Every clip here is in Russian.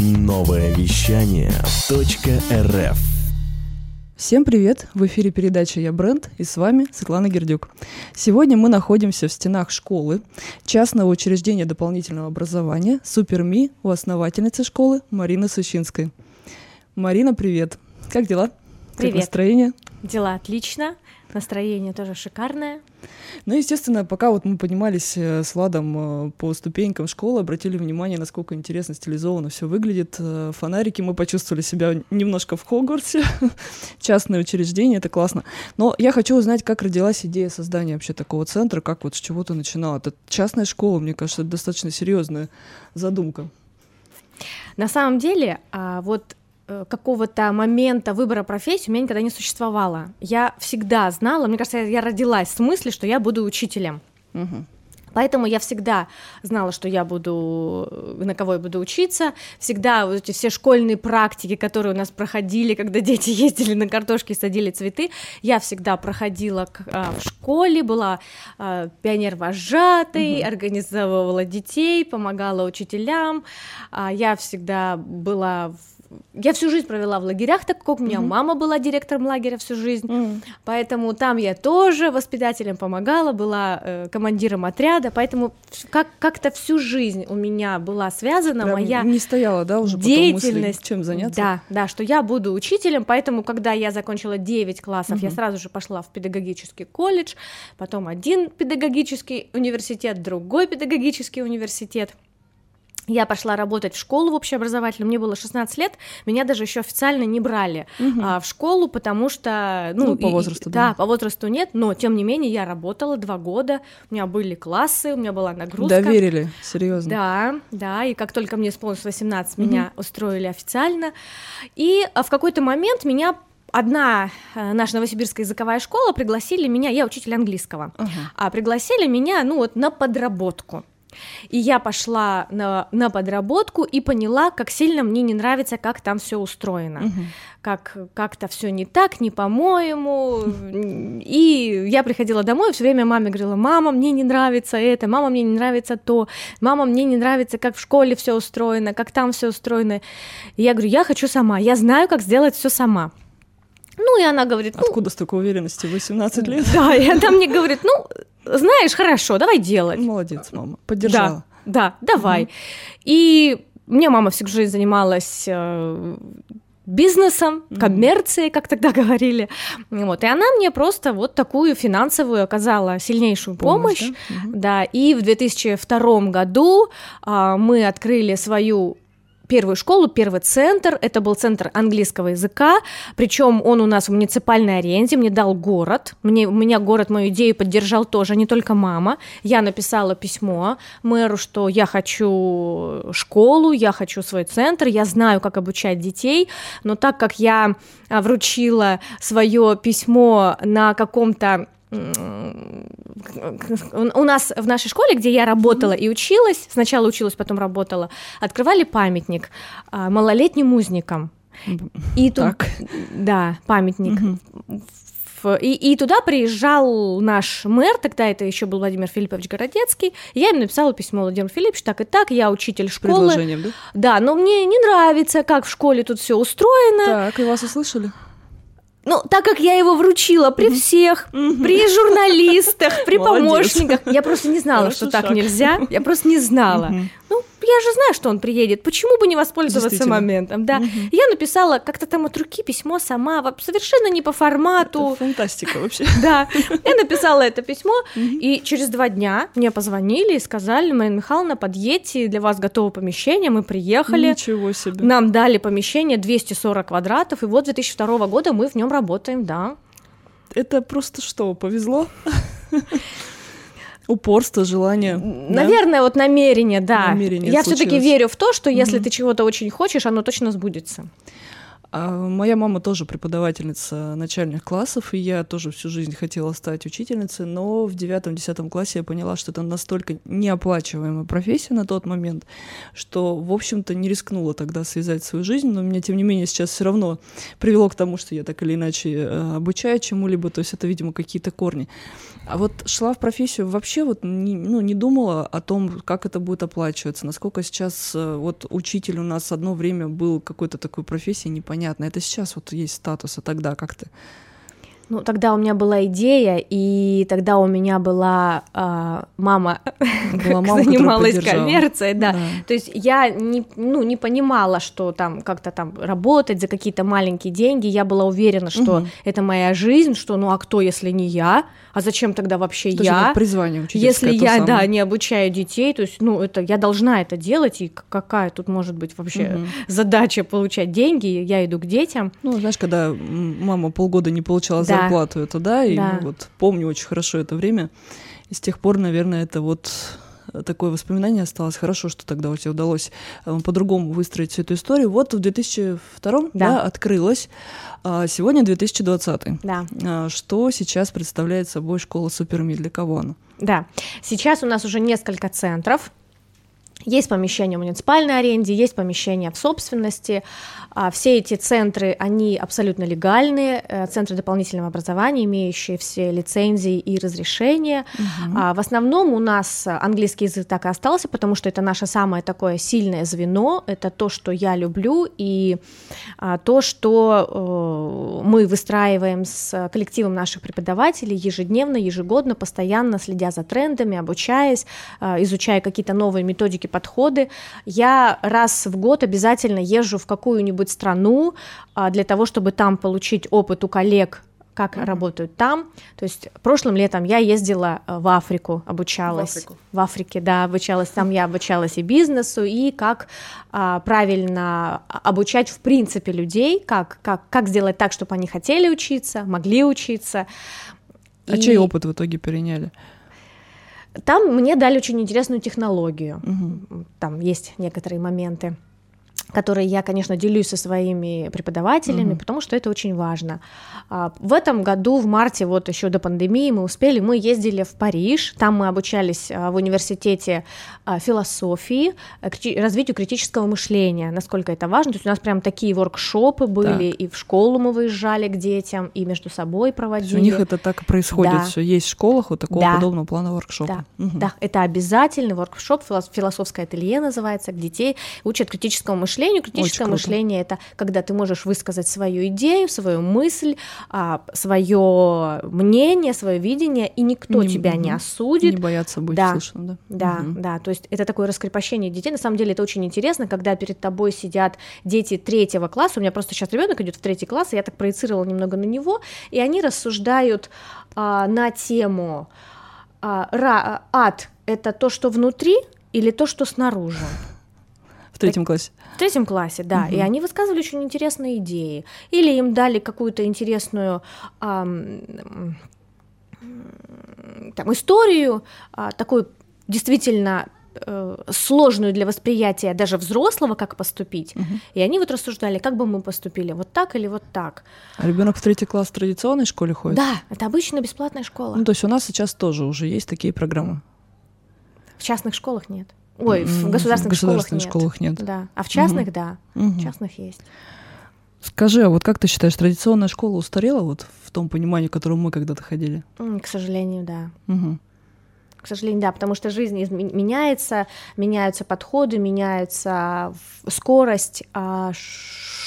Новое вещание .рф Всем привет! В эфире передача «Я бренд» и с вами Светлана Гердюк. Сегодня мы находимся в стенах школы, частного учреждения дополнительного образования «Суперми» у основательницы школы Марины Сущинской. Марина, привет! Как дела? Привет. Как настроение? Дела отлично, настроение тоже шикарное. Ну, естественно, пока вот мы поднимались э, с Владом э, по ступенькам школы, обратили внимание, насколько интересно стилизованно все выглядит. Э, Фонарики, мы почувствовали себя немножко в Хогвартсе. Частное учреждение, это классно. Но я хочу узнать, как родилась идея создания вообще такого центра, как вот с чего ты начинала. Это частная школа, мне кажется, это достаточно серьезная задумка. На самом деле, а, вот какого-то момента выбора профессии у меня никогда не существовало. Я всегда знала, мне кажется, я родилась с мыслью, что я буду учителем. Угу. Поэтому я всегда знала, что я буду, э, на кого я буду учиться. Всегда вот эти все школьные практики, которые у нас проходили, когда дети ездили на картошке и садили цветы, я всегда проходила к, а, в школе, была а, пионер-вожатой, угу. организовывала детей, помогала учителям. А, я всегда была в я всю жизнь провела в лагерях, так как у меня mm-hmm. мама была директором лагеря всю жизнь, mm-hmm. поэтому там я тоже воспитателям помогала, была э, командиром отряда, поэтому как как-то всю жизнь у меня была связана Прям моя не стояла, да, уже деятельность, мысли, чем заняться. Да, да, что я буду учителем, поэтому когда я закончила 9 классов, mm-hmm. я сразу же пошла в педагогический колледж, потом один педагогический университет, другой педагогический университет. Я пошла работать в школу в общеобразовательную, мне было 16 лет, меня даже еще официально не брали угу. а, в школу, потому что... Ну, ну по возрасту, и, да. Да, по возрасту нет, но тем не менее я работала два года, у меня были классы, у меня была нагрузка. Доверили, серьезно. Да, да, и как только мне исполнилось 18, угу. меня устроили официально, и а, в какой-то момент меня одна э, наша новосибирская языковая школа пригласили меня, я учитель английского, uh-huh. а пригласили меня, ну вот, на подработку. И я пошла на, на подработку и поняла, как сильно мне не нравится, как там все устроено. Угу. Как как-то все не так, не по-моему. И я приходила домой, все время маме говорила: мама, мне не нравится это, мама, мне не нравится то, мама, мне не нравится, как в школе все устроено, как там все устроено. И я говорю: я хочу сама, я знаю, как сделать все сама. Ну, и она говорит... Ну, Откуда столько уверенности? 18 лет? Да, и она мне говорит, ну, знаешь, хорошо, давай делать. Молодец, мама, поддержала. Да, да, давай. Угу. И мне мама всю жизнь занималась э, бизнесом, коммерцией, как тогда говорили. Вот. И она мне просто вот такую финансовую оказала сильнейшую помощь. помощь да? да, и в 2002 году а, мы открыли свою первую школу, первый центр. Это был центр английского языка, причем он у нас в муниципальной аренде, мне дал город. Мне, у меня город мою идею поддержал тоже, не только мама. Я написала письмо мэру, что я хочу школу, я хочу свой центр, я знаю, как обучать детей, но так как я а, вручила свое письмо на каком-то у нас в нашей школе, где я работала и училась, сначала училась, потом работала, открывали памятник а, малолетним узникам. И тут, так. да, памятник. Угу. И, и туда приезжал наш мэр, тогда это еще был Владимир Филиппович Городецкий. Я им написала письмо Владимир Филиппович, так и так, я учитель школы. да? Да, но мне не нравится, как в школе тут все устроено. Так, и вас услышали? Ну, так как я его вручила при всех, при журналистах, при помощниках, я просто не знала, что так нельзя. Я просто не знала. Ну, я же знаю, что он приедет, почему бы не воспользоваться моментом, да. Угу. Я написала как-то там от руки письмо сама, совершенно не по формату. Это фантастика вообще. Да, я написала это письмо, и через два дня мне позвонили и сказали, Марина Михайловна, подъедьте, для вас готово помещение, мы приехали. Ничего себе. Нам дали помещение 240 квадратов, и вот 2002 года мы в нем работаем, да. Это просто что, повезло? Упорство, желание. Наверное, да? вот намерение, да. Намерение Я все-таки верю в то, что если mm-hmm. ты чего-то очень хочешь, оно точно сбудется. А моя мама тоже преподавательница начальных классов, и я тоже всю жизнь хотела стать учительницей, но в девятом-десятом классе я поняла, что это настолько неоплачиваемая профессия на тот момент, что, в общем-то, не рискнула тогда связать свою жизнь, но меня, тем не менее, сейчас все равно привело к тому, что я так или иначе э, обучаю чему-либо, то есть это, видимо, какие-то корни. А вот шла в профессию вообще вот не, ну, не думала о том, как это будет оплачиваться, насколько сейчас э, вот учитель у нас одно время был какой-то такой профессией непонятной. Это сейчас вот есть статус, а тогда как то ну, тогда у меня была идея, и тогда у меня была э, мама, была мама занималась коммерцией, да. да. То есть я не, ну, не понимала, что там как-то там работать за какие-то маленькие деньги. Я была уверена, что угу. это моя жизнь, что ну а кто, если не я? А зачем тогда вообще это я? призвание Если я, самое. да, не обучаю детей, то есть, ну, это я должна это делать, и какая тут может быть вообще угу. задача получать деньги? Я иду к детям. Ну, знаешь, когда мама полгода не получала да зарплату эту, да, и да. вот помню очень хорошо это время. И с тех пор, наверное, это вот такое воспоминание осталось. Хорошо, что тогда у тебя удалось э, по-другому выстроить всю эту историю. Вот в 2002 да. Да, открылась, а сегодня 2020. Да. А что сейчас представляет собой школа Суперми? Для кого она? Да, сейчас у нас уже несколько центров, есть помещения в муниципальной аренде, есть помещения в собственности. А, все эти центры, они абсолютно легальные, э, центры дополнительного образования, имеющие все лицензии и разрешения. Угу. В основном у нас английский язык так и остался, потому что это наше самое такое сильное звено, это то, что я люблю, и а, то, что э, мы выстраиваем с коллективом наших преподавателей ежедневно, ежегодно, постоянно следя за трендами, обучаясь, изучая какие-то новые методики подходы. Я раз в год обязательно езжу в какую-нибудь страну а, для того, чтобы там получить опыт у коллег как mm-hmm. работают там. То есть прошлым летом я ездила э, в Африку, обучалась. В, Африку. в Африке, да, обучалась. Там я обучалась и бизнесу, и как а, правильно обучать в принципе людей, как, как, как сделать так, чтобы они хотели учиться, могли учиться. А и... чей опыт в итоге переняли? Там мне дали очень интересную технологию. Угу. Там есть некоторые моменты которые я, конечно, делюсь со своими преподавателями, mm-hmm. потому что это очень важно. А, в этом году, в марте, вот еще до пандемии, мы успели, мы ездили в Париж, там мы обучались а, в университете а, философии, развитию критического мышления, насколько это важно. То есть у нас прям такие воркшопы были, так. и в школу мы выезжали к детям, и между собой проводили. У них это так и происходит, да. все есть в школах вот такого да. подобного плана воркшопа. Да. Угу. да, это обязательный воркшоп, философское ателье называется, где детей учат критическому мышлению мышлению. Критическое мышление это когда ты можешь высказать свою идею, свою мысль, а, свое мнение, свое видение, и никто не, тебя не осудит. Не бояться быть да, слышным, да. Да, угу. да. То есть это такое раскрепощение детей. На самом деле это очень интересно, когда перед тобой сидят дети третьего класса. У меня просто сейчас ребенок идет в третий класс, и я так проецировала немного на него, и они рассуждают а, на тему а, ра, ад это то, что внутри, или то, что снаружи третьем классе. В третьем классе, да. Угу. И они высказывали очень интересные идеи. Или им дали какую-то интересную эм, там, историю, э, такую действительно э, сложную для восприятия даже взрослого, как поступить. Угу. И они вот рассуждали, как бы мы поступили, вот так или вот так. А ребенок в третий класс в традиционной школе ходит? Да, это обычная бесплатная школа. Ну, то есть у нас сейчас тоже уже есть такие программы. В частных школах нет. Ой, в государственных, в государственных школах, нет. школах нет. Да. А в частных, угу. да. Угу. В частных есть. Скажи, а вот как ты считаешь, традиционная школа устарела вот в том понимании, в котором мы когда-то ходили? К сожалению, да. Угу. К сожалению, да, потому что жизнь меняется, меняются подходы, меняется скорость, а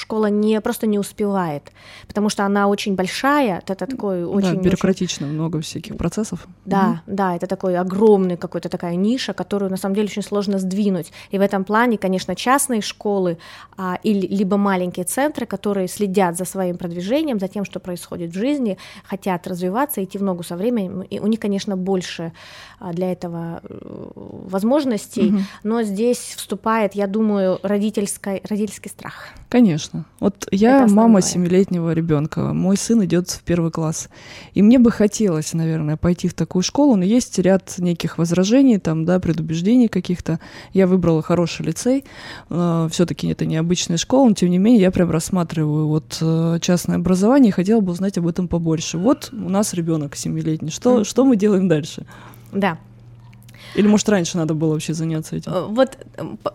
школа не просто не успевает, потому что она очень большая, это такой очень... Да, бюрократично, очень... много всяких процессов. Да, угу. да, это такой огромный какой-то такая ниша, которую на самом деле очень сложно сдвинуть. И в этом плане, конечно, частные школы а, или либо маленькие центры, которые следят за своим продвижением, за тем, что происходит в жизни, хотят развиваться, идти в ногу со временем, и у них, конечно, больше а, для этого э, возможностей, угу. но здесь вступает, я думаю, родительский, родительский страх. Конечно. Вот я мама семилетнего ребенка, мой сын идет в первый класс, и мне бы хотелось, наверное, пойти в такую школу, но есть ряд неких возражений, там, да, предубеждений каких-то. Я выбрала хороший лицей, э, все-таки это необычная школа, но тем не менее я прям рассматриваю вот э, частное образование и хотела бы узнать об этом побольше. Вот у нас ребенок семилетний, что, что мы делаем дальше? Да. Или, может, раньше надо было вообще заняться этим? Э, вот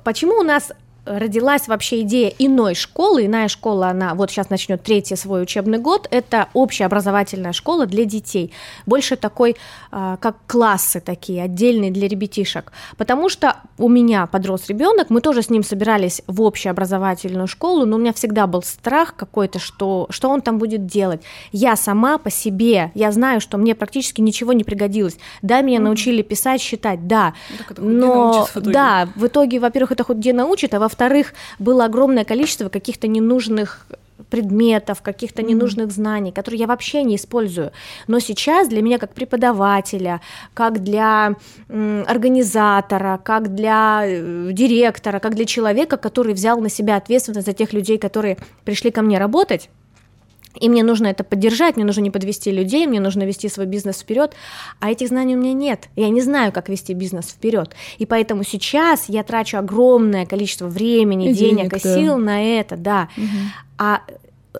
почему у нас родилась вообще идея иной школы. Иная школа, она вот сейчас начнет третий свой учебный год. Это общая образовательная школа для детей. Больше такой, а, как классы такие, отдельные для ребятишек. Потому что у меня подрос ребенок, мы тоже с ним собирались в общую образовательную школу, но у меня всегда был страх какой-то, что, что он там будет делать. Я сама по себе, я знаю, что мне практически ничего не пригодилось. Да, меня mm-hmm. научили писать, считать, да. Ну, но да, в итоге, во-первых, это хоть где научит, а во во-вторых, было огромное количество каких-то ненужных предметов, каких-то ненужных знаний, которые я вообще не использую. Но сейчас для меня как преподавателя, как для организатора, как для э, директора, как для человека, который взял на себя ответственность за тех людей, которые пришли ко мне работать, и мне нужно это поддержать, мне нужно не подвести людей, мне нужно вести свой бизнес вперед, а этих знаний у меня нет. Я не знаю, как вести бизнес вперед. И поэтому сейчас я трачу огромное количество времени, и денег, денег и сил да. на это, да. Угу. А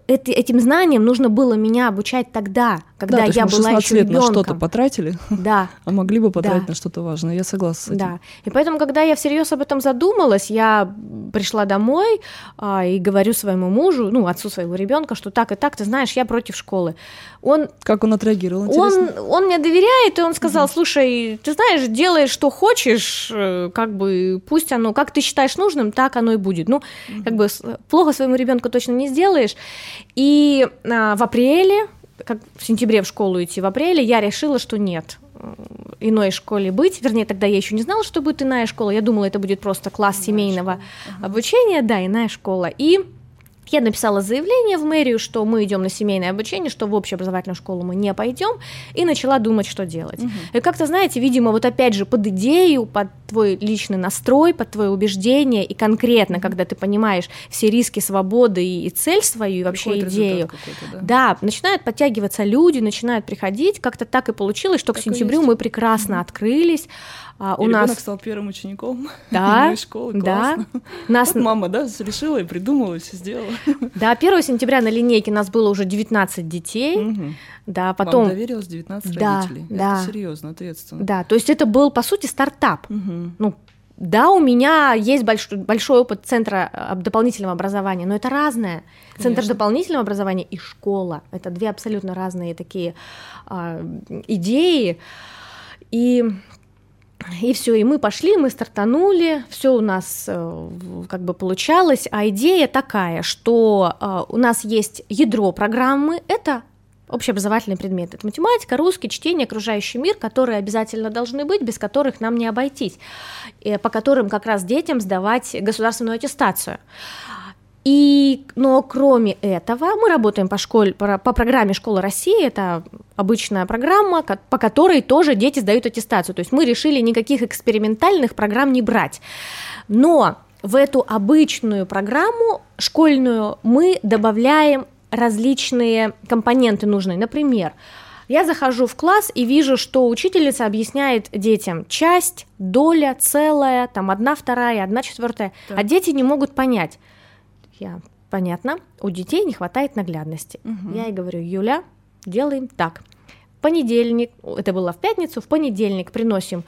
этим знаниям нужно было меня обучать тогда, когда да, я мы была еще лет ребенком. на что-то потратили, да. а могли бы потратить да. на что-то важное. Я согласна с этим. Да. И поэтому, когда я всерьез об этом задумалась, я пришла домой а, и говорю своему мужу, ну, отцу своего ребенка, что так и так, ты знаешь, я против школы. Он, как он отреагировал? Интересно? Он, он мне доверяет, и он сказал, угу. слушай, ты знаешь, делай, что хочешь, э, как бы пусть оно, как ты считаешь нужным, так оно и будет. Ну, угу. как бы плохо своему ребенку точно не сделаешь. И а, в апреле как в сентябре в школу идти в апреле, я решила, что нет, э, иной школе быть. Вернее, тогда я еще не знала, что будет иная школа. Я думала, это будет просто класс иная семейного школа. обучения, да, иная школа. И я написала заявление в мэрию, что мы идем на семейное обучение, что в общеобразовательную школу мы не пойдем, и начала думать, что делать. Угу. И как-то, знаете, видимо, вот опять же под идею, под твой личный настрой, под твое убеждение, и конкретно, когда ты понимаешь все риски свободы и, и цель свою, и вообще Приходит идею, да? да, начинают подтягиваться люди, начинают приходить, как-то так и получилось, что так к сентябрю мы прекрасно угу. открылись, а, у и нас стал первым учеником да, школы, классно. Да. Нас... Вот мама, да, решила и придумала, все сделала. Да, 1 сентября на линейке нас было уже 19 детей. Угу. Да, потом... Вам доверилось 19 да, родителей. Да. Это серьезно, ответственно. Да, то есть это был, по сути, стартап. Угу. Ну, да, у меня есть большой, большой опыт центра э, дополнительного образования, но это разное. Конечно. Центр дополнительного образования и школа — это две абсолютно разные такие э, идеи. И и все, и мы пошли, мы стартанули, все у нас э, как бы получалось. А идея такая, что э, у нас есть ядро программы, это общеобразовательные предметы. Это математика, русский, чтение, окружающий мир, которые обязательно должны быть, без которых нам не обойтись, по которым как раз детям сдавать государственную аттестацию. И, но кроме этого, мы работаем по, школе, по, по программе «Школа России», это обычная программа, по которой тоже дети сдают аттестацию. То есть мы решили никаких экспериментальных программ не брать. Но в эту обычную программу школьную мы добавляем различные компоненты нужные. Например, я захожу в класс и вижу, что учительница объясняет детям часть, доля, целая, там одна вторая, одна четвертая, а дети не могут понять – я, понятно, у детей не хватает наглядности. Угу. Я ей говорю, Юля, делаем так. Понедельник, это было в пятницу, в понедельник приносим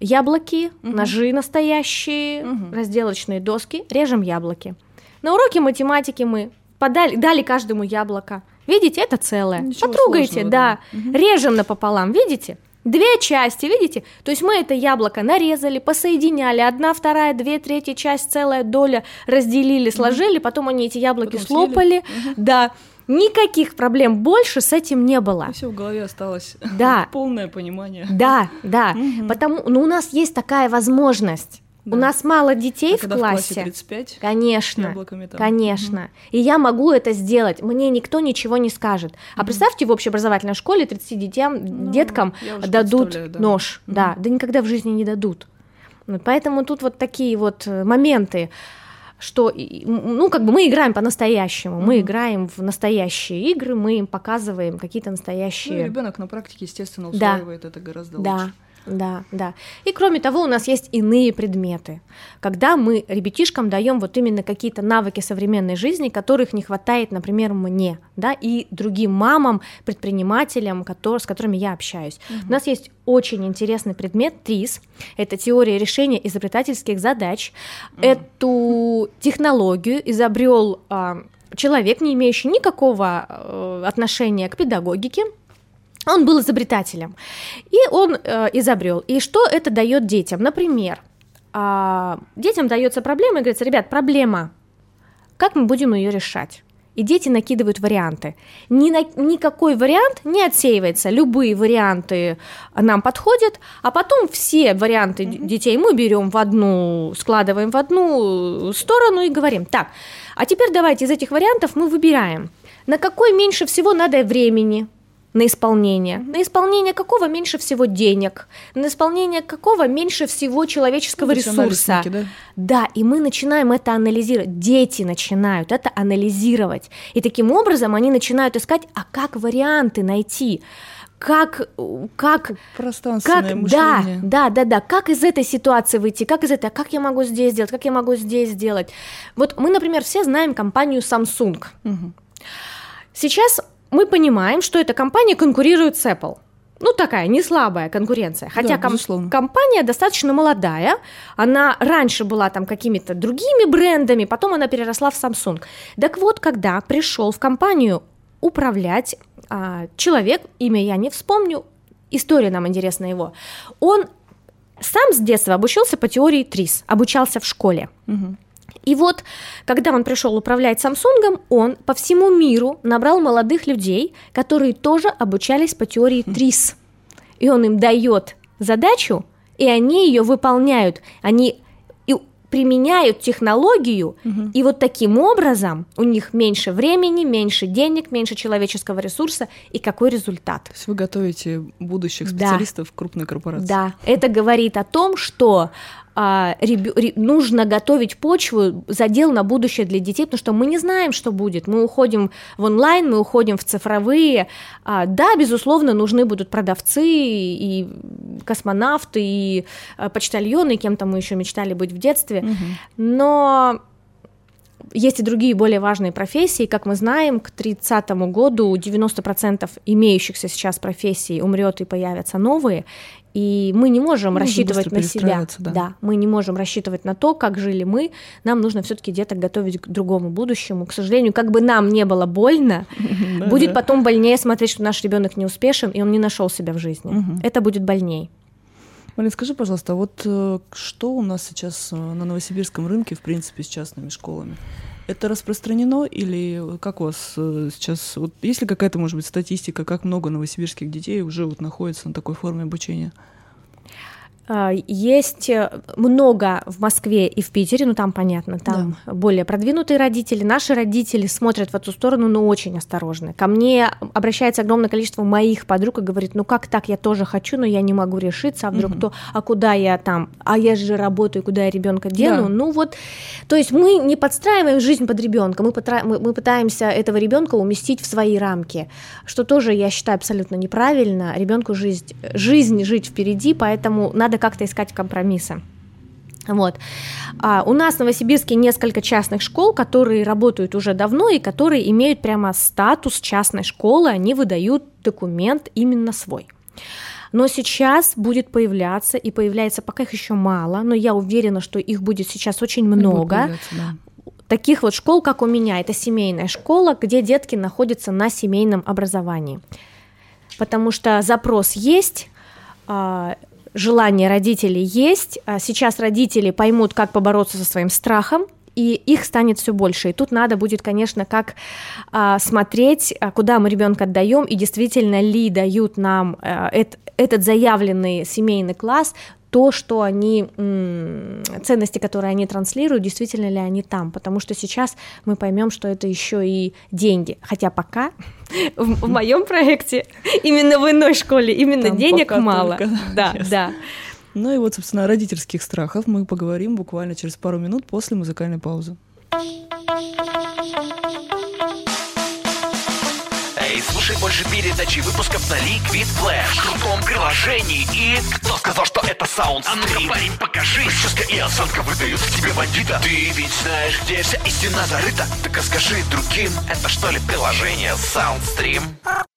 яблоки, угу. ножи настоящие, угу. разделочные доски, режем яблоки. На уроке математики мы подали, дали каждому яблоко. Видите, это целое. Ничего Потрогайте, сложного, да. да. Угу. Режем напополам, видите? Две части, видите? То есть мы это яблоко нарезали, посоединяли, одна, вторая, две, третья часть, целая доля разделили, сложили, mm потом они эти яблоки потом слопали, mm да. Никаких проблем больше с этим не было. Все в голове осталось. Да. Полное понимание. Да, да. Угу. Потому, ну, у нас есть такая возможность У нас мало детей А в когда в классе классе. 35, Конечно. Конечно. И я могу это сделать. Мне никто ничего не скажет. А представьте, в общеобразовательной школе 30 детям, Ну, деткам дадут да. нож. Да, да никогда в жизни не дадут. Поэтому тут вот такие вот э, моменты, что, ну, как бы мы играем по-настоящему, мы Мгм. играем в настоящие игры, мы им показываем какие-то Ну, настоящие... ребенок на практике, естественно, Да. усваивает это гораздо Да, лучше. Да, да. И кроме того, у нас есть иные предметы, когда мы ребятишкам даем вот именно какие-то навыки современной жизни, которых не хватает, например, мне, да, и другим мамам, предпринимателям, котор- с которыми я общаюсь. У нас есть очень интересный предмет ТРИС, это теория решения изобретательских задач. Эту технологию изобрел а, человек, не имеющий никакого э, отношения к педагогике, он был изобретателем. И он э, изобрел. И что это дает детям? Например, а, детям дается проблема и говорится, ребят, проблема, как мы будем ее решать? И дети накидывают варианты. Ни на- никакой вариант не отсеивается. Любые варианты нам подходят, а потом все варианты д- детей мы берем в одну, складываем в одну сторону и говорим, так, а теперь давайте из этих вариантов мы выбираем, на какой меньше всего надо времени, на исполнение. На исполнение какого меньше всего денег, на исполнение какого меньше всего человеческого Ну, ресурса. да? Да, и мы начинаем это анализировать. Дети начинают это анализировать. И таким образом они начинают искать, а как варианты найти? Как, как, Пространственное как, да, мышление. да, да, да, как из этой ситуации выйти, как из этой, а как я могу здесь сделать, как я могу здесь сделать. Вот мы, например, все знаем компанию Samsung. Мгм. Сейчас мы понимаем, что эта компания конкурирует с Apple. Ну, такая не слабая конкуренция. Хотя Да, ком- безусловно. компания достаточно молодая. Она раньше была там какими-то другими брендами, потом она переросла в Samsung. Так вот, когда пришел в компанию управлять а, человек, имя я не вспомню, история нам интересна его, он сам с детства обучился по теории ТРИС, обучался в школе. Мгм. И вот, когда он пришел управлять Самсунгом, он по всему миру набрал молодых людей, которые тоже обучались по теории ТРИС. И он им дает задачу, и они ее выполняют. Они применяют технологию, Мгм. и вот таким образом у них меньше времени, меньше денег, меньше человеческого ресурса, и какой результат? То есть вы готовите будущих Да. специалистов крупной корпорации. Да, это говорит о том, что а, ребё- ре- нужно готовить почву, задел на будущее для детей, потому что мы не знаем, что будет. Мы уходим в онлайн, мы уходим в цифровые. А, да, безусловно, нужны будут продавцы и космонавты, и а, почтальоны, кем там мы еще мечтали быть в детстве. Мгм. Но есть и другие более важные профессии. Как мы знаем, к 30 году 90% имеющихся сейчас профессий умрет и появятся новые. И мы не можем Нужно рассчитывать на себя. перестраиваться, да. мы не можем рассчитывать на то, как жили мы. Нам нужно все-таки деток готовить к другому будущему. К сожалению, как бы нам не было больно, Да, будет да. потом больнее смотреть, что наш ребенок не успешен, и он не нашел себя в жизни. Это будет больней. Марин, скажи, пожалуйста, вот э, что у нас сейчас э, на новосибирском рынке, в принципе, с частными школами? Это распространено или как у вас э, сейчас? Вот есть ли какая-то, может быть, статистика, как много новосибирских детей уже вот находится на такой форме обучения? А, Есть э, много в Москве и в Питере, ну там понятно, там более продвинутые родители. Наши родители смотрят в эту сторону, но очень осторожно. Ко мне обращается огромное количество моих подруг и говорит, ну как так, я тоже хочу, но я не могу решиться, а вдруг Мгм. кто, а куда я там, а я же работаю, куда я ребенка дену, Да. ну вот, то есть мы не подстраиваем жизнь под ребенка, мы, потра- мы- мы пытаемся этого ребенка уместить в свои рамки, что тоже я считаю абсолютно неправильно. Ребенку жизнь, жизнь жить впереди, поэтому надо как-то искать компромиссы. Вот. А у нас в Новосибирске несколько частных школ, которые работают уже давно и которые имеют прямо статус частной школы, они выдают документ именно свой. Но сейчас будет появляться, и появляется пока их еще мало, но я уверена, что их будет сейчас очень много да. таких вот школ, как у меня. Это семейная школа, где детки находятся на семейном образовании. Потому что запрос есть, а, желание родителей есть. а Сейчас родители поймут, как побороться со своим страхом, и их станет все больше. И тут надо будет, конечно, как а, смотреть, а, куда мы ребенка отдаем, и действительно ли дают нам а, эт- этот заявленный семейный класс то, что они, ценности, которые они транслируют, действительно ли они там, потому что сейчас мы поймем, что это еще и деньги, хотя пока в, в моем проекте именно в иной школе именно там денег мало, только, да, yes. да. Ну и вот, собственно, о родительских страхах мы поговорим буквально через пару минут после музыкальной паузы. Слушай больше передачи выпусков на Liquid Flash. В крутом приложении и... Кто сказал, что это саунд А ну-ка, парень, покажи. Прическа и осанка выдают в тебе бандита. Ты ведь знаешь, где вся истина зарыта. Так а скажи другим, это что ли приложение Soundstream?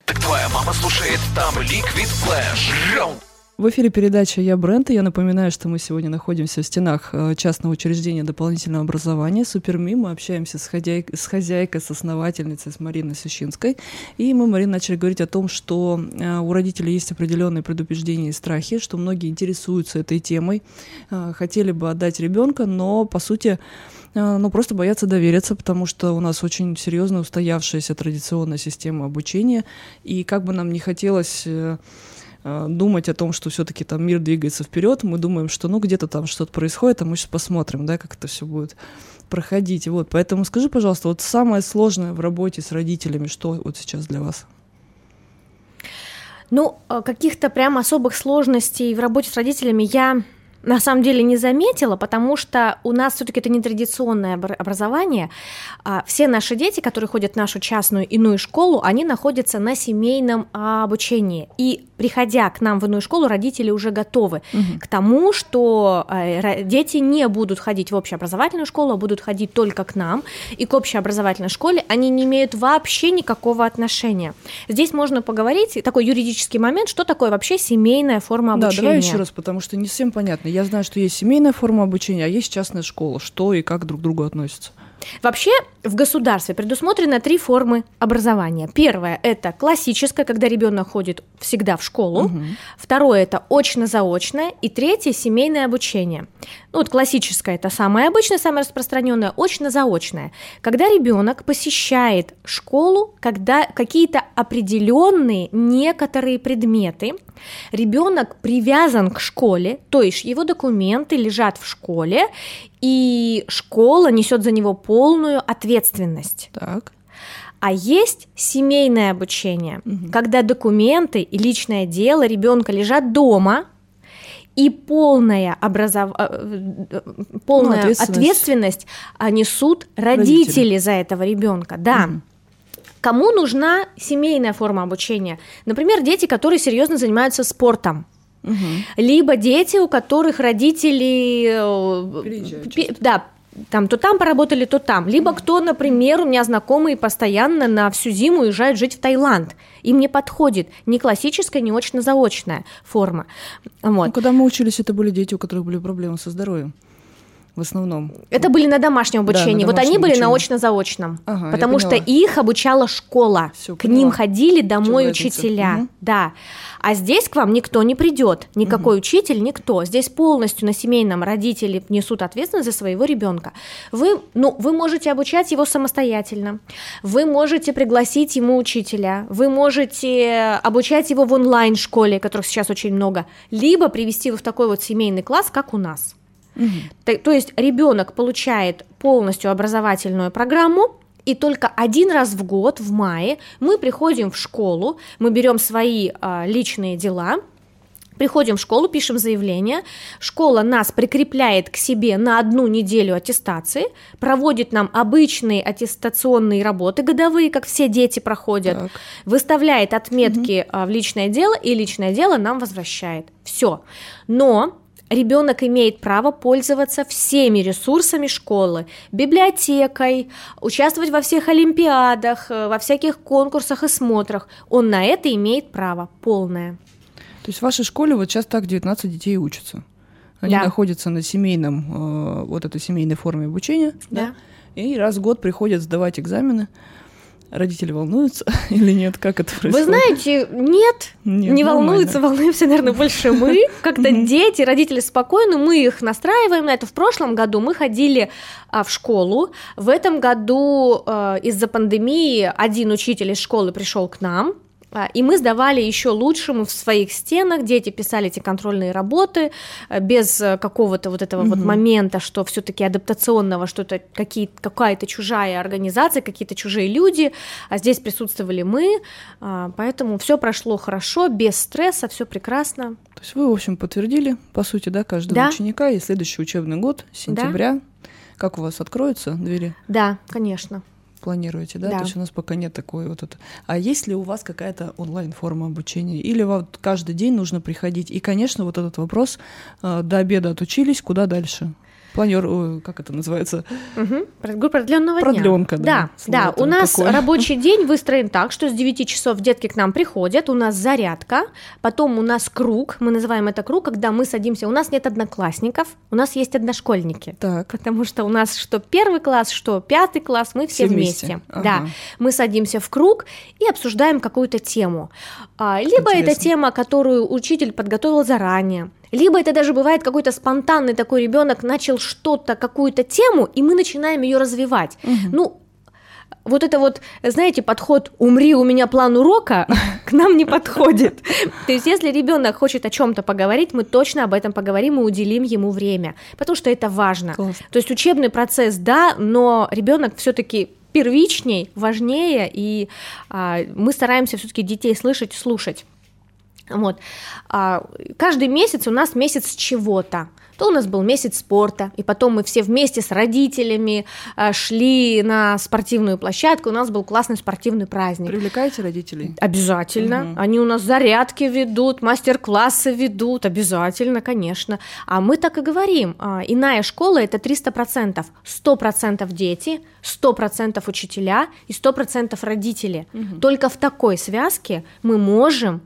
Так твоя мама слушает там Liquid Flash. Раунд в эфире передача «Я бренд», и я напоминаю, что мы сегодня находимся в стенах э, частного учреждения дополнительного образования «Суперми». Мы общаемся с, хозяй... с хозяйкой, с основательницей, с Мариной Сущинской. И мы, Марина, начали говорить о том, что э, у родителей есть определенные предубеждения и страхи, что многие интересуются этой темой, э, хотели бы отдать ребенка, но, по сути, ну, просто боятся довериться, потому что у нас очень серьезно устоявшаяся традиционная система обучения, и как бы нам не хотелось думать о том, что все-таки там мир двигается вперед, мы думаем, что ну где-то там что-то происходит, а мы сейчас посмотрим, да, как это все будет проходить. Вот, поэтому скажи, пожалуйста, вот самое сложное в работе с родителями, что вот сейчас для вас? Ну, э, каких-то прям особых сложностей в работе с родителями я на самом деле не заметила, потому что у нас все-таки это нетрадиционное образование. А, все наши дети, которые ходят в нашу частную иную школу, они находятся на семейном обучении. И приходя к нам в иную школу, родители уже готовы угу. к тому, что э, дети не будут ходить в общеобразовательную школу, а будут ходить только к нам. И к общеобразовательной школе они не имеют вообще никакого отношения. Здесь можно поговорить, такой юридический момент, что такое вообще семейная форма обучения. Да, давай еще раз, потому что не всем понятно. Я знаю, что есть семейная форма обучения, а есть частная школа. Что и как друг к другу относятся? Вообще в государстве предусмотрено три формы образования. Первое – это классическое, когда ребенок ходит всегда в школу. Угу. Второе – это очно-заочное. И третье – семейное обучение. Ну, вот классическое – это самое обычное, самое распространенное, очно-заочное. Когда ребенок посещает школу, когда какие-то определенные некоторые предметы, ребенок привязан к школе, то есть его документы лежат в школе, и школа несет за него полную ответственность. Так. А есть семейное обучение, угу. когда документы и личное дело ребенка лежат дома, и полная, образов... Э, э, полная ну, ответственность. ответственность несут родители, родители за этого ребенка. Да. Угу. Кому нужна семейная форма обучения? Например, дети, которые серьезно занимаются спортом. Угу. Либо дети, у которых родители э, да, там то там поработали, то там. Либо кто, например, у меня знакомые постоянно на всю зиму уезжают жить в Таиланд. Им не подходит ни классическая, ни очно-заочная форма. Вот. Ну, когда мы учились, это были дети, у которых были проблемы со здоровьем в основном. Это были на домашнем обучении. Да, на вот они были на очно-заочном, ага, потому что их обучала школа. Всё, к ним ходили домой учителя. Угу. Да. А здесь к вам никто не придет, никакой угу. учитель, никто. Здесь полностью на семейном родители несут ответственность за своего ребенка. Вы, ну, вы можете обучать его самостоятельно, вы можете пригласить ему учителя, вы можете обучать его в онлайн-школе, которых сейчас очень много, либо привести его в такой вот семейный класс, как у нас. Угу. То, то есть ребенок получает полностью образовательную программу, и только один раз в год, в мае, мы приходим в школу, мы берем свои а, личные дела, Приходим в школу, пишем заявление, школа нас прикрепляет к себе на одну неделю аттестации, проводит нам обычные аттестационные работы годовые, как все дети проходят, так. выставляет отметки угу. в личное дело, и личное дело нам возвращает. Все. Но ребенок имеет право пользоваться всеми ресурсами школы, библиотекой, участвовать во всех олимпиадах, э, во всяких конкурсах и смотрах. Он на это имеет право полное. То есть в вашей школе вот сейчас так 19 детей учатся? Они да. находятся на семейном, э, вот этой семейной форме обучения, да. да, и раз в год приходят сдавать экзамены родители волнуются или нет? Как это происходит? Вы знаете, нет, нет не волнуются, волнуемся, наверное, больше мы. Как-то дети, родители спокойны, мы их настраиваем на это. В прошлом году мы ходили а, в школу. В этом году а, из-за пандемии один учитель из школы пришел к нам, И мы сдавали еще лучше, мы в своих стенах, дети писали эти контрольные работы э, без э, какого-то вот этого вот момента, что все-таки адаптационного, что это какие, какая-то чужая организация, какие-то чужие люди, а здесь присутствовали мы, а, поэтому все прошло хорошо, без стресса, все прекрасно. То есть вы, в общем, подтвердили, по сути, да, каждого Да. ученика, и следующий учебный год, сентября, как у вас откроются двери? Да, конечно. Планируете, да? Да. То есть у нас пока нет такой вот это. А есть ли у вас какая-то онлайн-форма обучения? Или вот каждый день нужно приходить? И, конечно, вот этот вопрос, э, до обеда отучились, куда дальше? Планер, ой, как это называется? Угу. Продленного дня. Продлёнка, да, Да, да. это У нас такое. рабочий день выстроен так, что с 9 часов детки к нам приходят, у нас зарядка, потом у нас круг, мы называем это круг, когда мы садимся, у нас нет одноклассников, у нас есть одношкольники. Так. Потому что у нас что первый класс, что пятый класс, мы все, Все вместе. вместе. Ага. Да, мы садимся в круг и обсуждаем какую-то тему. А, либо это Интересно. тема, которую учитель подготовил заранее, либо это даже бывает какой-то спонтанный такой ребенок начал что-то, какую-то тему, и мы начинаем ее развивать. Ну, вот это вот, знаете, подход «умри, у меня план урока» к нам не подходит. То есть если ребенок хочет о чем-то поговорить, мы точно об этом поговорим и уделим ему время, потому что это важно. Класс. То есть учебный процесс, да, но ребенок все-таки первичней, важнее, и а, мы стараемся все-таки детей слышать, слушать. Вот. А, каждый месяц у нас месяц чего-то. То у нас был месяц спорта, и потом мы все вместе с родителями а, шли на спортивную площадку, у нас был классный спортивный праздник. Привлекаете родителей? Обязательно. Мгм. Они у нас зарядки ведут, мастер-классы ведут, обязательно, конечно. А мы так и говорим, а, иная школа – это 300%. 100% дети, 100% учителя и 100% родители. Только в такой связке мы можем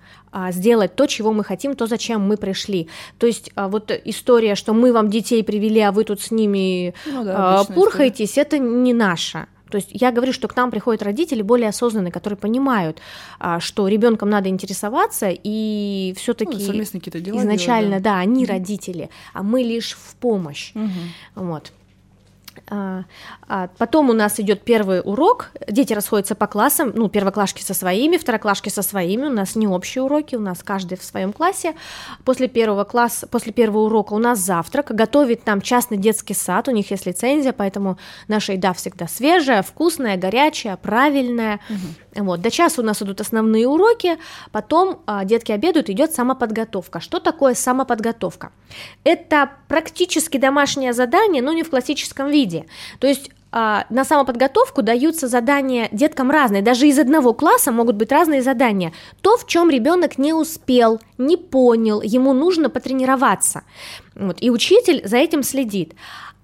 сделать то, чего мы хотим, то, зачем мы пришли. То есть а, вот история, что мы вам детей привели, а вы тут с ними Ну да, а, пурхаетесь, это не наша. То есть я говорю, что к нам приходят родители более осознанные, которые понимают, а, что ребенком надо интересоваться, и все-таки Ну, изначально, делать, да, они родители, а мы лишь в помощь. Мгм. Вот. А, а, потом у нас идет первый урок, дети расходятся по классам, ну, первоклашки со своими, второклашки со своими, у нас не общие уроки, у нас каждый в своем классе. После первого класса, после первого урока у нас завтрак, готовит нам частный детский сад, у них есть лицензия, поэтому наша еда всегда свежая, вкусная, горячая, правильная. Вот. До часа у нас идут основные уроки, потом а, детки обедают, идет самоподготовка. Что такое самоподготовка? Это практически домашнее задание, но не в классическом виде. То есть а, на самоподготовку даются задания деткам разные, даже из одного класса могут быть разные задания. То, в чем ребенок не успел, не понял, ему нужно потренироваться. Вот, и учитель за этим следит.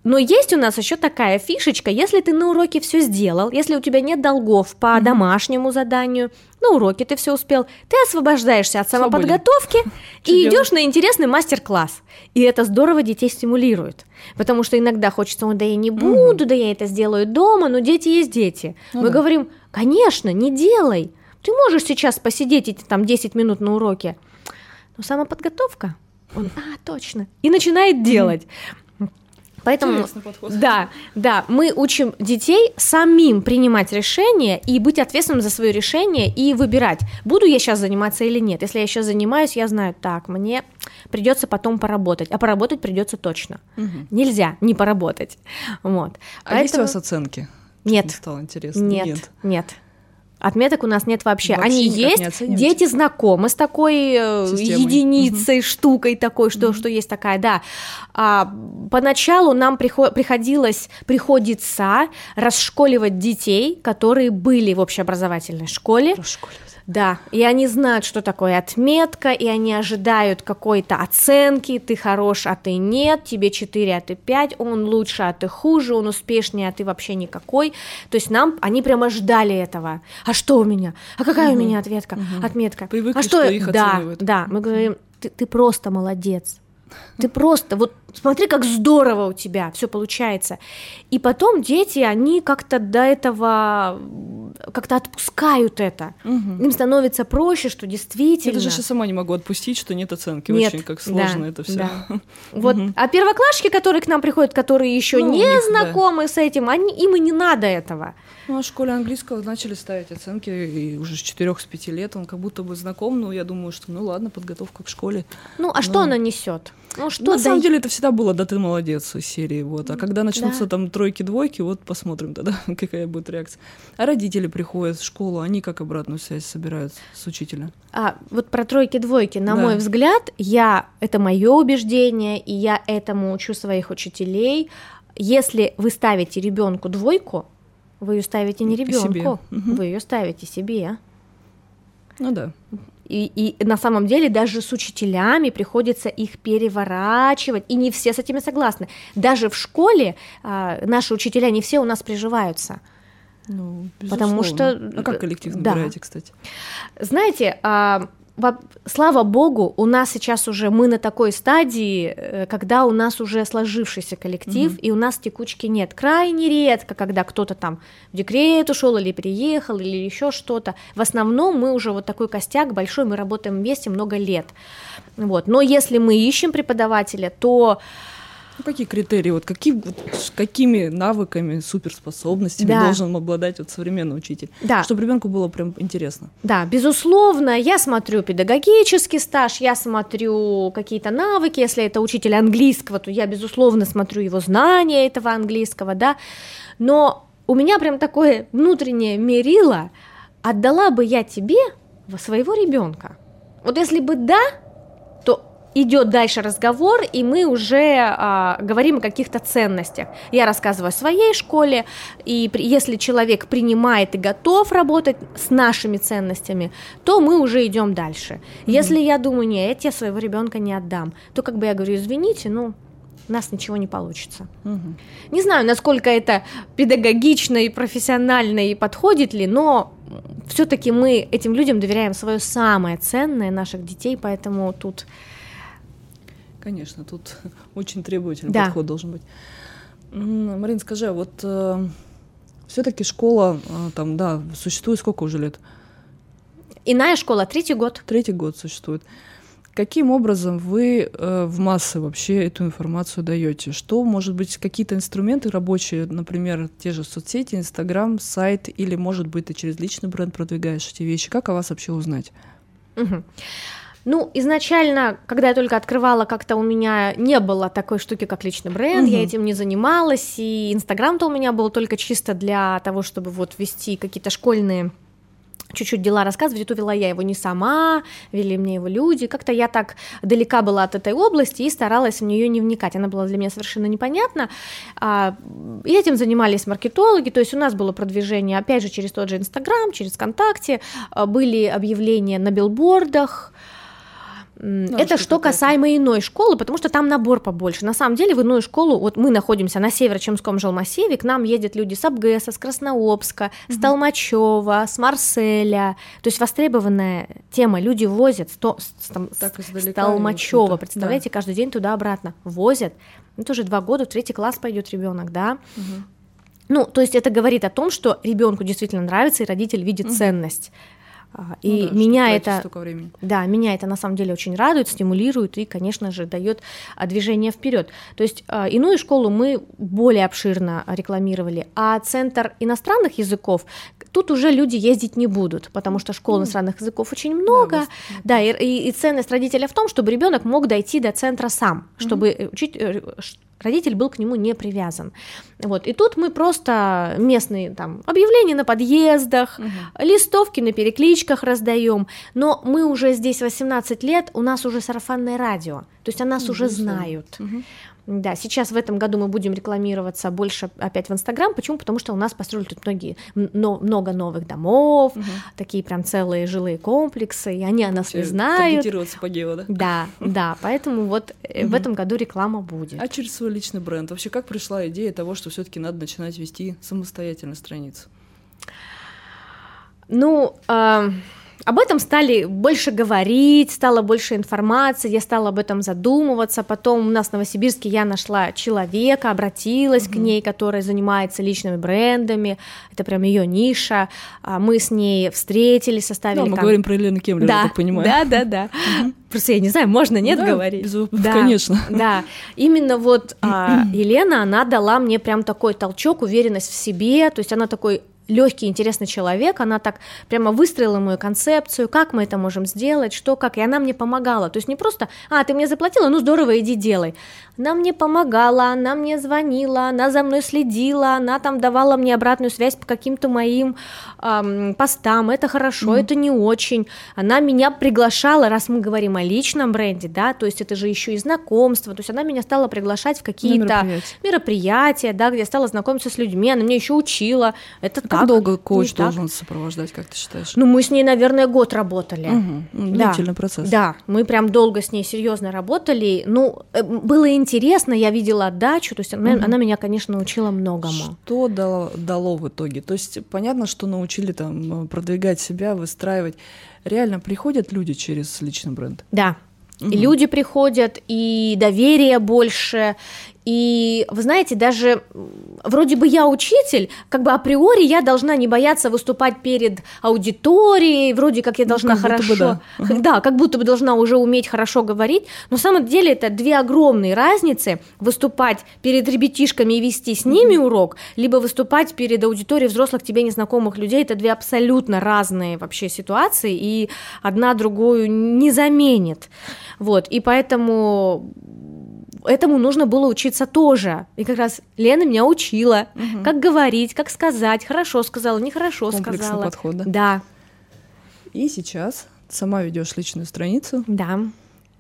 Но есть у нас еще такая фишечка, если ты на уроке все сделал, если у тебя нет долгов по домашнему заданию, на уроке ты все успел, ты освобождаешься от самоподготовки и идешь на интересный мастер-класс. И это здорово детей стимулирует. Потому что иногда хочется, да я не буду, да я это сделаю дома, но дети есть дети. Ну Мы да. говорим, конечно, не делай. Ты можешь сейчас посидеть эти там 10 минут на уроке. Но самоподготовка, он, а, точно, и начинает делать. Поэтому, да, да, мы учим детей самим принимать решения и быть ответственным за свое решение и выбирать, буду я сейчас заниматься или нет. Если я сейчас занимаюсь, я знаю, так, мне придется потом поработать, а поработать придется точно. Мгм. Нельзя не поработать. Вот. А есть у Поэтому- вас оценки? Нет. Мне стало интересно. Нет, нет. Отметок у нас нет вообще. Вообще Они есть, дети знакомы с такой э, Системой. единицей, штукой такой, что, что есть такая, да. А, поначалу нам прихо- приходилось, приходится расшколивать детей, которые были в общеобразовательной школе. Расшколивать. Да, и они знают, что такое отметка, и они ожидают какой-то оценки, ты хорош, а ты нет, тебе 4, а ты 5, он лучше, а ты хуже, он успешнее, а ты вообще никакой. То есть нам, они прямо ждали этого. А что у меня? А какая у меня ответка? Отметка. Привыкли, а что, что их да, оценивают. Да, мы говорим, ты, ты просто молодец. Ты просто, вот смотри, как здорово у тебя все получается. И потом дети, они как-то до этого как-то отпускают это. Им становится проще, что действительно. Я даже сейчас сама не могу отпустить, что нет оценки. Нет, Очень как сложно да, это все. да. Вот, а первоклашки, которые к нам приходят, которые еще Ну, не них, да. знакомы с этим, они, им и не надо этого. Ну, а в школе английского начали ставить оценки, и уже с 4-5 лет он как будто бы знаком, но я думаю, что ну ладно, подготовка к школе. Ну, а что Ну. она несет? Ну, что на самом дает? деле это всегда было «да ты молодец» из серии, вот. А когда начнутся Да. там тройки-двойки, вот посмотрим тогда, какая будет реакция. А родители приходят в школу, они как обратную связь собирают с учителя? А, вот про тройки-двойки, на Да. мой взгляд, я, это мое убеждение, и я этому учу своих учителей. Если вы ставите ребенку двойку, вы ее ставите не ребенку, вы ее ставите себе. Ну да. И, и на самом деле даже с учителями приходится их переворачивать, и не все с этими согласны. Даже в школе а, наши учителя не все у нас приживаются. Ну, Потому безусловно. что- А как коллектив да. набираете, кстати? Знаете, а, слава богу, у нас сейчас уже мы на такой стадии, э, когда у нас уже сложившийся коллектив, и у нас текучки нет. Крайне редко, когда кто-то там в декрет ушел или переехал, или еще что-то. В основном мы уже вот такой костяк большой, мы работаем вместе много лет. Вот. Но если мы ищем преподавателя, то Ну, какие критерии, вот, какие, вот с какими навыками, суперспособностями Да. должен обладать вот современный учитель? Да. Чтобы ребенку было прям интересно. Да, безусловно, я смотрю педагогический стаж, я смотрю какие-то навыки, если это учитель английского, то я, безусловно, смотрю его знания этого английского, да, но у меня прям такое внутреннее мерило, отдала бы я тебе во своего ребенка. Вот если бы да, идет дальше разговор, и мы уже а, говорим о каких-то ценностях. Я рассказываю о своей школе, и при- если человек принимает и готов работать с нашими ценностями, то мы уже идем дальше. Если я думаю, не, я тебе своего ребенка не отдам, то как бы я говорю, извините, ну, у нас ничего не получится. Мгм. Не знаю, насколько это педагогично и профессионально и подходит ли, но все-таки мы этим людям доверяем свое самое ценное наших детей, поэтому тут Конечно, тут очень требовательный Да. подход должен быть. Марин, скажи, а вот все-таки школа, э, там, да, существует сколько уже лет? иная школа, третий год. Третий год существует. Каким образом вы э, в массы вообще эту информацию даете? Что, может быть, какие-то инструменты рабочие, например, те же соцсети, Инстаграм, сайт, или, может быть, ты через личный бренд продвигаешь эти вещи? Как о вас вообще узнать? Мгм. Ну, изначально, когда я только открывала, как-то у меня не было такой штуки, как личный бренд, я Мгм. этим не занималась, и Инстаграм-то у меня был только чисто для того, чтобы вот вести какие-то школьные чуть-чуть дела рассказывать, и то вела я его не сама, вели мне его люди, как-то я так далека была от этой области и старалась в нее не вникать, она была для меня совершенно непонятна, А, и этим занимались маркетологи, то есть у нас было продвижение, опять же, через тот же Инстаграм, через ВКонтакте, а, были объявления на билбордах, Ну, Это что касаемо иной школы, потому что там набор побольше. На самом деле в иную школу, вот мы находимся на северо-чемском жилмассиве, к нам ездят люди с Абгэса, с Краснообска, с Толмачева, с Марселя. То есть востребованная тема. Люди возят сто- с, там, Так с Толмачева, представляете, каждый день туда-обратно возят. Это уже два года, в третий класс пойдет ребенок, да. Мгм. Ну, то есть это говорит о том, что ребенку действительно нравится, и родитель видит Мгм. ценность. Ну И да, что меня это да, меня это на самом деле очень радует, стимулирует и, конечно же, дает а, движение вперед. То есть а, иную школу мы более обширно рекламировали, а центр иностранных языков тут уже люди ездить не будут, потому что школ иностранных языков очень много. вас- Да, и, и- ценность родителя в том, чтобы ребенок мог дойти до центра сам, чтобы э, учить, э, родитель был к нему не привязан. Вот. И тут мы просто местные там объявления на подъездах, листовки на перекличках раздаем, но мы уже здесь 18 лет, у нас уже сарафанное радио, то есть о нас Ну, уже знают. Мгм. Да, сейчас в этом году мы будем рекламироваться больше опять в Инстаграм. Почему? Потому что у нас построили тут многие, но- много новых домов, такие прям целые жилые комплексы, и они о нас не знают. по гео, да? Да, да, поэтому вот э, в этом году реклама будет. А через свой личный бренд? Вообще, как пришла идея того, что все-таки надо начинать вести самостоятельно страницу? Ну, а, об этом стали больше говорить, стало больше информации, я стала об этом задумываться. Потом у нас в Новосибирске я нашла человека, обратилась mm-hmm. к ней, которая занимается личными брендами. Это прям ее ниша. А мы с ней встретились, составили. Да, мы там... говорим про Елену Кемлер, да, я так понимаю. Да, да, да. Просто я не знаю, можно нет да, говорить? Без... Да, конечно. Да, именно вот а, Елена, она дала мне прям такой толчок, уверенность в себе, то есть она такой легкий, интересный человек, она так прямо выстроила мою концепцию, как мы это можем сделать, что, как, и она мне помогала, то есть не просто, а, ты мне заплатила, ну здорово, иди делай, она мне помогала, она мне звонила, она за мной следила, она там давала мне обратную связь по каким-то моим эм, постам, это хорошо, mm. это не очень, она меня приглашала, раз мы говорим о личном бренде, да, то есть это же еще и знакомство, то есть она меня стала приглашать в какие-то мероприятия. мероприятия, да, где я стала знакомиться с людьми, она меня еще учила, это как долго коуч должен так. сопровождать, как ты считаешь? Ну, мы с ней, наверное, год работали. Угу. Длительный да. процесс. Да, мы прям долго с ней серьезно работали. Ну, э, было интересно, я видела отдачу, то есть она, угу. она меня, конечно, научила многому. Что дало, дало в итоге? То есть понятно, что научили там продвигать себя, выстраивать. Реально приходят люди через личный бренд? Да. Угу. И люди приходят, и доверие больше, и вы знаете, даже вроде бы я учитель, как бы априори я должна не бояться выступать перед аудиторией, вроде как я должна ну, как хорошо, да. Uh-huh. да, как будто бы должна уже уметь хорошо говорить, но на самом деле это две огромные разницы выступать перед ребятишками и вести с ними урок, либо выступать перед аудиторией взрослых тебе незнакомых людей, это две абсолютно разные вообще ситуации, и одна другую не заменит, вот, и поэтому этому нужно было учиться тоже. И как раз Лена меня учила, угу. как говорить, как сказать, хорошо сказала, нехорошо Комплексный сказала. подход, да? Да. И сейчас сама ведешь личную страницу. Да.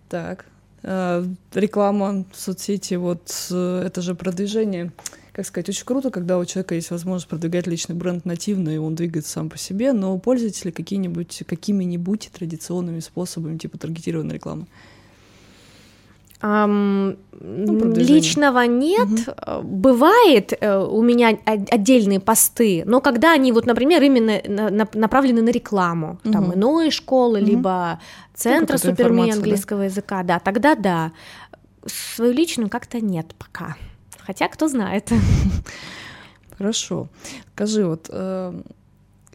Так. Э, реклама, соцсети, вот э, это же продвижение. Как сказать, очень круто, когда у человека есть возможность продвигать личный бренд нативно, и он двигается сам по себе, но пользуетесь ли какие-нибудь, какими-нибудь традиционными способами, типа таргетированной рекламы? Ну, личного нет. Угу. Бывает э, у меня отдельные посты, но когда они, вот, например, именно направлены на рекламу, угу. там иной школы, угу. либо центра ну, суперми английского да? языка, да, тогда да. Свою личную как-то нет пока. Хотя кто знает. Хорошо. Скажи, вот э,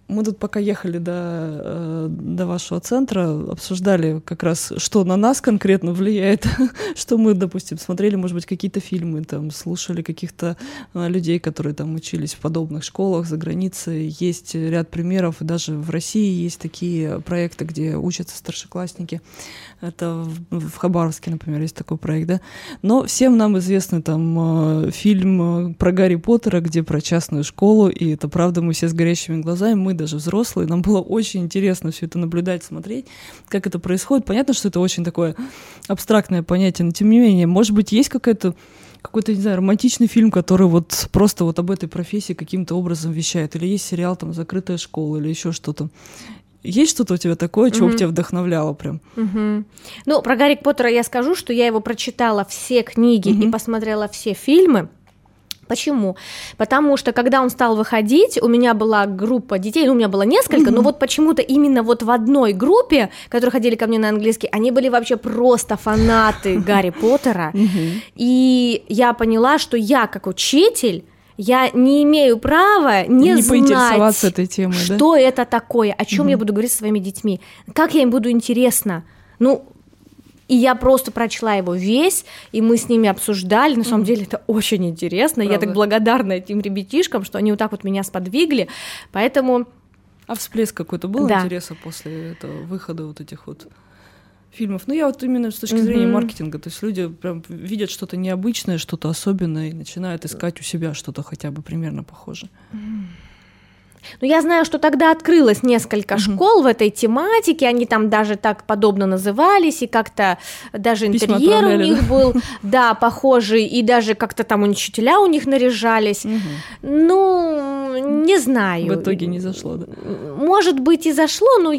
мы тут пока ехали до, э, до вашего центра, обсуждали как раз, что на нас конкретно влияет, что мы, допустим, смотрели, может быть, какие-то фильмы, там, слушали каких-то э, людей, которые там учились в подобных школах за границей. Есть ряд примеров, даже в России есть такие проекты, где учатся старшеклассники. Это в, Хабаровске, например, есть такой проект, да. Но всем нам известный там э, фильм про Гарри Поттера, где про частную школу, и это правда, мы все с горящими глазами, мы даже взрослые, нам было очень интересно все это наблюдать, смотреть, как это происходит. Понятно, что это очень такое абстрактное понятие, но тем не менее, может быть, есть какая-то какой-то, не знаю, романтичный фильм, который вот просто вот об этой профессии каким-то образом вещает, или есть сериал там «Закрытая школа» или еще что-то. Есть что-то у тебя такое, чего mm-hmm. тебя вдохновляло прям? Mm-hmm. Ну, про Гарри Поттера я скажу, что я его прочитала все книги mm-hmm. и посмотрела все фильмы. Почему? Потому что когда он стал выходить, у меня была группа детей, ну, у меня было несколько, mm-hmm. но вот почему-то именно вот в одной группе, которые ходили ко мне на английский, они были вообще просто фанаты Гарри Поттера. И я поняла, что я как учитель я не имею права не, не знать, этой темой, что да? это такое, о чем угу. я буду говорить со своими детьми, как я им буду интересна. Ну, и я просто прочла его весь, и мы с ними обсуждали. На самом деле это очень интересно. Правда. Я так благодарна этим ребятишкам, что они вот так вот меня сподвигли. Поэтому... А всплеск какой-то был да. интереса после этого выхода вот этих вот фильмов. Ну, я вот именно с точки зрения mm-hmm. маркетинга, то есть люди прям видят что-то необычное, что-то особенное и начинают искать у себя что-то хотя бы примерно похожее. Mm-hmm. Но я знаю, что тогда открылось несколько угу. школ в этой тематике, они там даже так подобно назывались, и как-то даже интерьер у них был, да, похожий, и даже как-то там учителя у них наряжались. Угу. Ну, не знаю. В итоге не зашло, да? Может быть и зашло, но,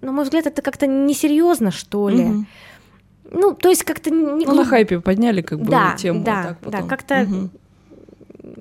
на мой взгляд, это как-то несерьезно, что ли. Угу. Ну, то есть как-то... Не... Ну, на хайпе подняли как бы да, тему. Да, а так потом. да, как-то... Угу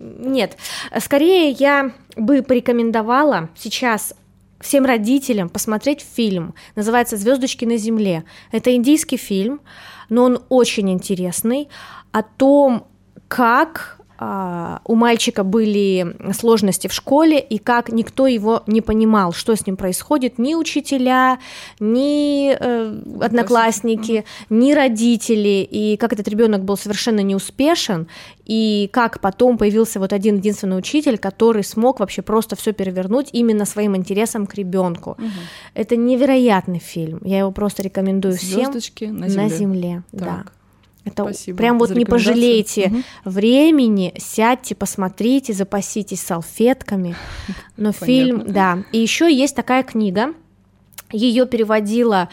нет, скорее я бы порекомендовала сейчас всем родителям посмотреть фильм. Называется Звездочки на земле. Это индийский фильм, но он очень интересный о том, как у мальчика были сложности в школе, и как никто его не понимал, что с ним происходит, ни учителя, ни э, одноклассники, ни родители, и как этот ребенок был совершенно неуспешен, и как потом появился вот один единственный учитель, который смог вообще просто все перевернуть именно своим интересом к ребенку. Угу. Это невероятный фильм, я его просто рекомендую Звездочки всем на земле. На земле так. да. Это Спасибо прям вот не пожалейте Мгм. времени, сядьте, посмотрите, запаситесь салфетками. Но фильм, да. И еще есть такая книга. Ее переводила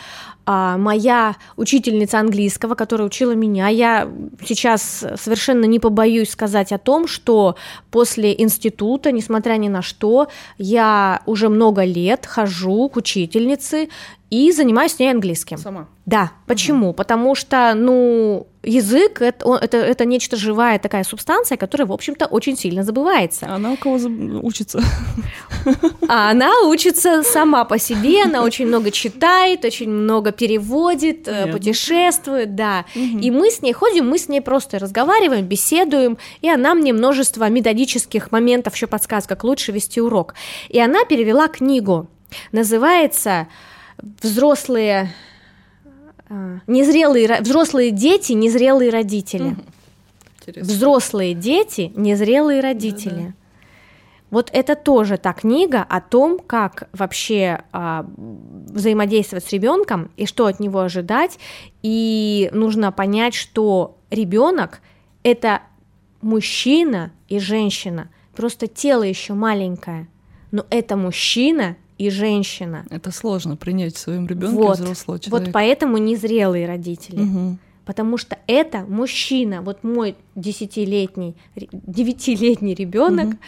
моя учительница английского, которая учила меня. Я сейчас совершенно не побоюсь сказать о том, что после института, несмотря ни на что, я уже много лет хожу к учительнице и занимаюсь с ней английским. Сама. Да, почему? Потому что, ну, язык это, это, это нечто живая такая субстанция, которая, в общем-то, очень сильно забывается. А Она у кого заб- учится? А она учится сама по себе, она очень много читает, очень много переводит, э, Понятно. путешествует, да. И мы с ней ходим, мы с ней просто разговариваем, беседуем, и она мне множество методических моментов еще подсказывает, как лучше вести урок. И она перевела книгу, называется «Взрослые...» а, Незрелые, ро- взрослые дети, незрелые родители. Интересно. Взрослые дети, незрелые родители. Вот это тоже та книга о том, как вообще а, взаимодействовать с ребенком и что от него ожидать. И нужно понять, что ребенок это мужчина и женщина. Просто тело еще маленькое, но это мужчина и женщина. Это сложно принять в своем ребенке Вот, взрослого вот человека. поэтому незрелые родители. Мгм. Потому что это мужчина, вот мой десятилетний, девятилетний ребенок, Мгм.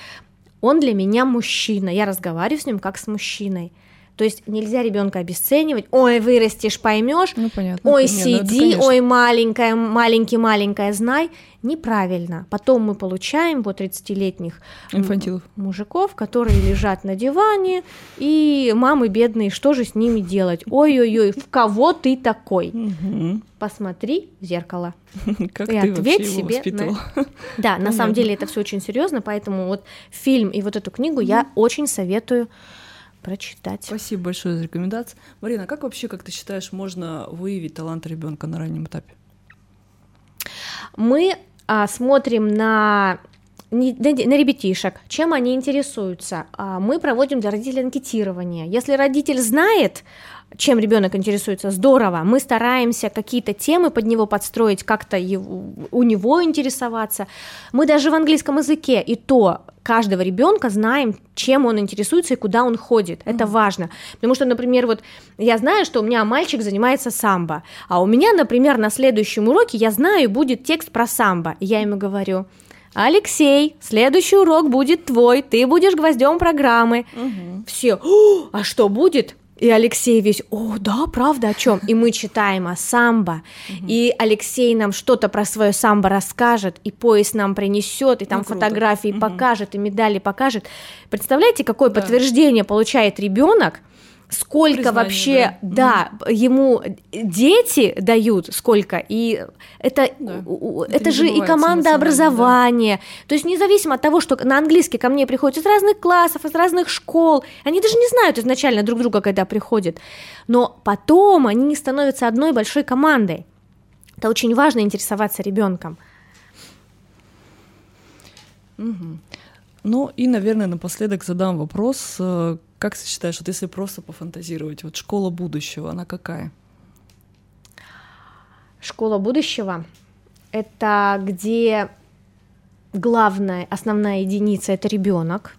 Он для меня мужчина. Я разговариваю с ним как с мужчиной. То есть нельзя ребенка обесценивать. Ой, вырастешь, поймешь. Ну, понятно. Ой, Не, ну, сиди, конечно. ой, маленькая, маленький, маленькая, знай. Неправильно. Потом мы получаем вот 30-летних м, Инфантилов. мужиков, которые лежат на диване, и мамы бедные, что же с ними делать? Ой-ой-ой, в кого ты такой? Мгм. Посмотри в зеркало. Как И ты ответь себе воспитывал? Да, на самом деле это все очень серьезно, поэтому вот фильм и вот эту книгу я очень советую прочитать. Спасибо большое за рекомендации. Марина, как вообще, как ты считаешь, можно выявить талант ребенка на раннем этапе? Мы а, смотрим на на ребятишек, чем они интересуются. А, Мы проводим для родителей анкетирование. Если родитель знает, чем ребенок интересуется, здорово. Мы стараемся какие-то темы под него подстроить, как-то у него интересоваться. Мы даже в английском языке и то каждого ребенка знаем, чем он интересуется и куда он ходит. Это важно. Потому что, например, вот я знаю, что у меня мальчик занимается самбо, а у меня, например, на следующем уроке я знаю, будет текст про самбо. И я ему говорю, Алексей, следующий урок будет твой, ты будешь гвоздем программы. Все, «О, а что будет? И Алексей весь, о, да, правда, о чем? И мы читаем о самбо, и Алексей нам что-то про свое самбо расскажет, и пояс нам принесет, и там Ну, фотографии покажет, и медали покажет. Представляете, какое Да. подтверждение получает ребенок? Сколько Признание, вообще, да. да, ему дети дают, сколько, и это, Да. Это это же и команда эмоционально, да. образования, то есть независимо от того, что на английский ко мне приходят из разных классов, из разных школ, они даже не знают изначально друг друга, когда приходят, но потом они становятся одной большой командой. Это очень важно интересоваться ребенком. Мгм. Ну и, наверное, напоследок задам вопрос. э, Как ты считаешь, вот если просто пофантазировать, вот школа будущего, она какая? Школа будущего – это где главная, основная единица – это ребенок.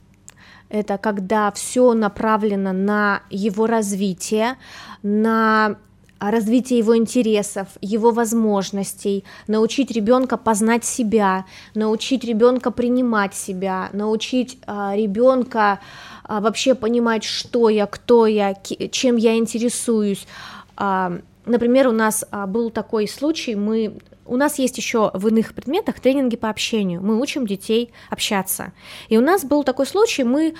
Это когда все направлено на его развитие, на развитие его интересов, его возможностей, научить ребенка познать себя, научить ребенка принимать себя, научить ребенка вообще понимать, что я, кто я, чем я интересуюсь. А, Например, у нас а, был такой случай, мы у нас есть еще в иных предметах тренинги по общению. Мы учим детей общаться. И у нас был такой случай, мы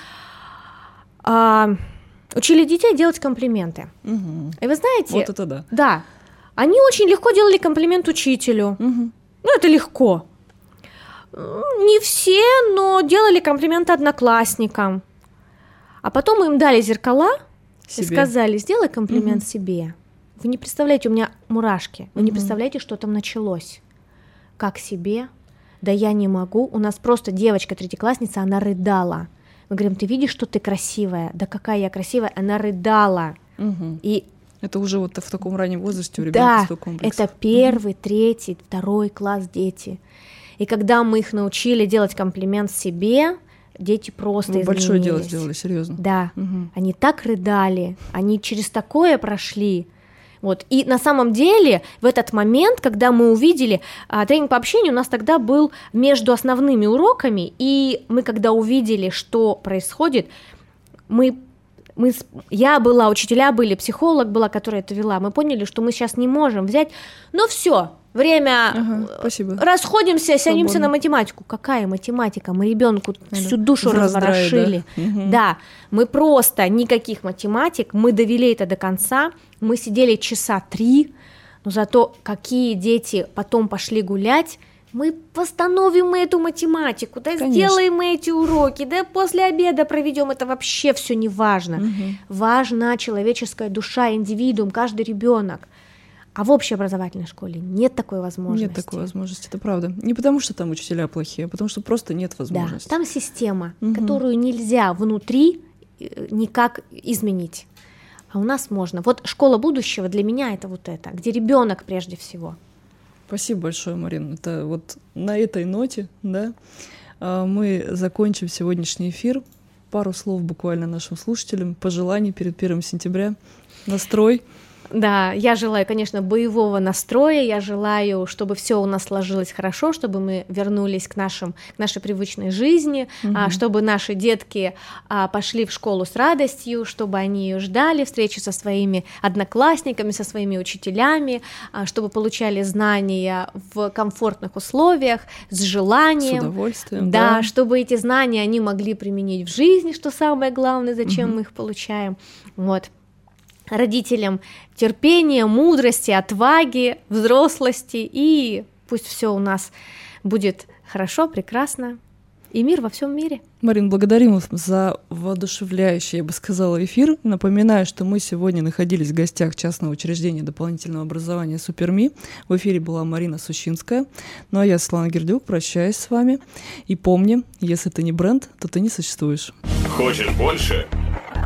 а, учили детей делать комплименты. Мгм. И вы знаете, Вот это да. да, они очень легко делали комплимент учителю. Мгм. Ну, это легко. Не все, но делали комплименты одноклассникам. А потом им дали зеркала и Себе. сказали, сделай комплимент себе. Вы не представляете, у меня мурашки. Вы не Мгм. представляете, что там началось. Как себе? Да я не могу. У нас просто девочка третьеклассница, она рыдала. Мы говорим, ты видишь, что ты красивая? Да какая я красивая? Она рыдала. Мгм. И Это уже вот в таком раннем возрасте у ребенка да, это первый, третий, второй класс дети. И когда мы их научили делать комплимент себе, дети просто Вы большое дело изменились. сделали, серьезно. Да, Мгм. они так рыдали, они через такое прошли. Вот. И на самом деле в этот момент, когда мы увидели, а, тренинг по общению у нас тогда был между основными уроками, и мы когда увидели, что происходит, мы, мы, я была, учителя были, психолог была, которая это вела, мы поняли, что мы сейчас не можем взять, ну все, время Ага, э, спасибо. Расходимся, садимся Свободно. на математику. Какая математика? Мы ребенку всю душу в да? разворошили. Мгм. Да, мы просто никаких математик, мы довели это до конца, мы сидели часа три, но зато какие дети потом пошли гулять, мы восстановим мы эту математику, да Конечно. сделаем мы эти уроки, да после обеда проведем, это вообще все не важно. Мгм. Важна человеческая душа, индивидуум, каждый ребенок. А в общеобразовательной школе нет такой возможности. Нет такой возможности, это правда. Не потому, что там учителя плохие, а потому что просто нет Да, возможности. там система, Мгм. которую нельзя внутри э, никак изменить. А у нас можно. Вот школа будущего для меня это вот это, где ребенок прежде всего. Спасибо большое, Марин. Это вот на этой ноте, да, а, мы закончим сегодняшний эфир. Пару слов буквально нашим слушателям, пожеланий перед первым сентября, настрой. Да, я желаю, конечно, боевого настроя, я желаю, чтобы все у нас сложилось хорошо, чтобы мы вернулись к, нашим, к нашей привычной жизни, а, чтобы наши детки а, пошли в школу с радостью, чтобы они ее ждали, встречи со своими одноклассниками, со своими учителями, а, чтобы получали знания в комфортных условиях, с С желанием. удовольствием. Да, чтобы эти знания они могли применить в жизни, что самое главное, зачем Мгм. мы их получаем. Вот. Родителям терпения, мудрости, отваги, взрослости, и пусть все у нас будет хорошо, прекрасно, и мир во всем мире. Марин, благодарим вас за воодушевляющий, я бы сказала, эфир. Напоминаю, что мы сегодня находились в гостях частного учреждения дополнительного образования «Суперми». В эфире была Марина Сущинская. Ну а я, Светлана Гердюк, прощаюсь с вами. И помни, если ты не бренд, то ты не существуешь. Хочешь больше?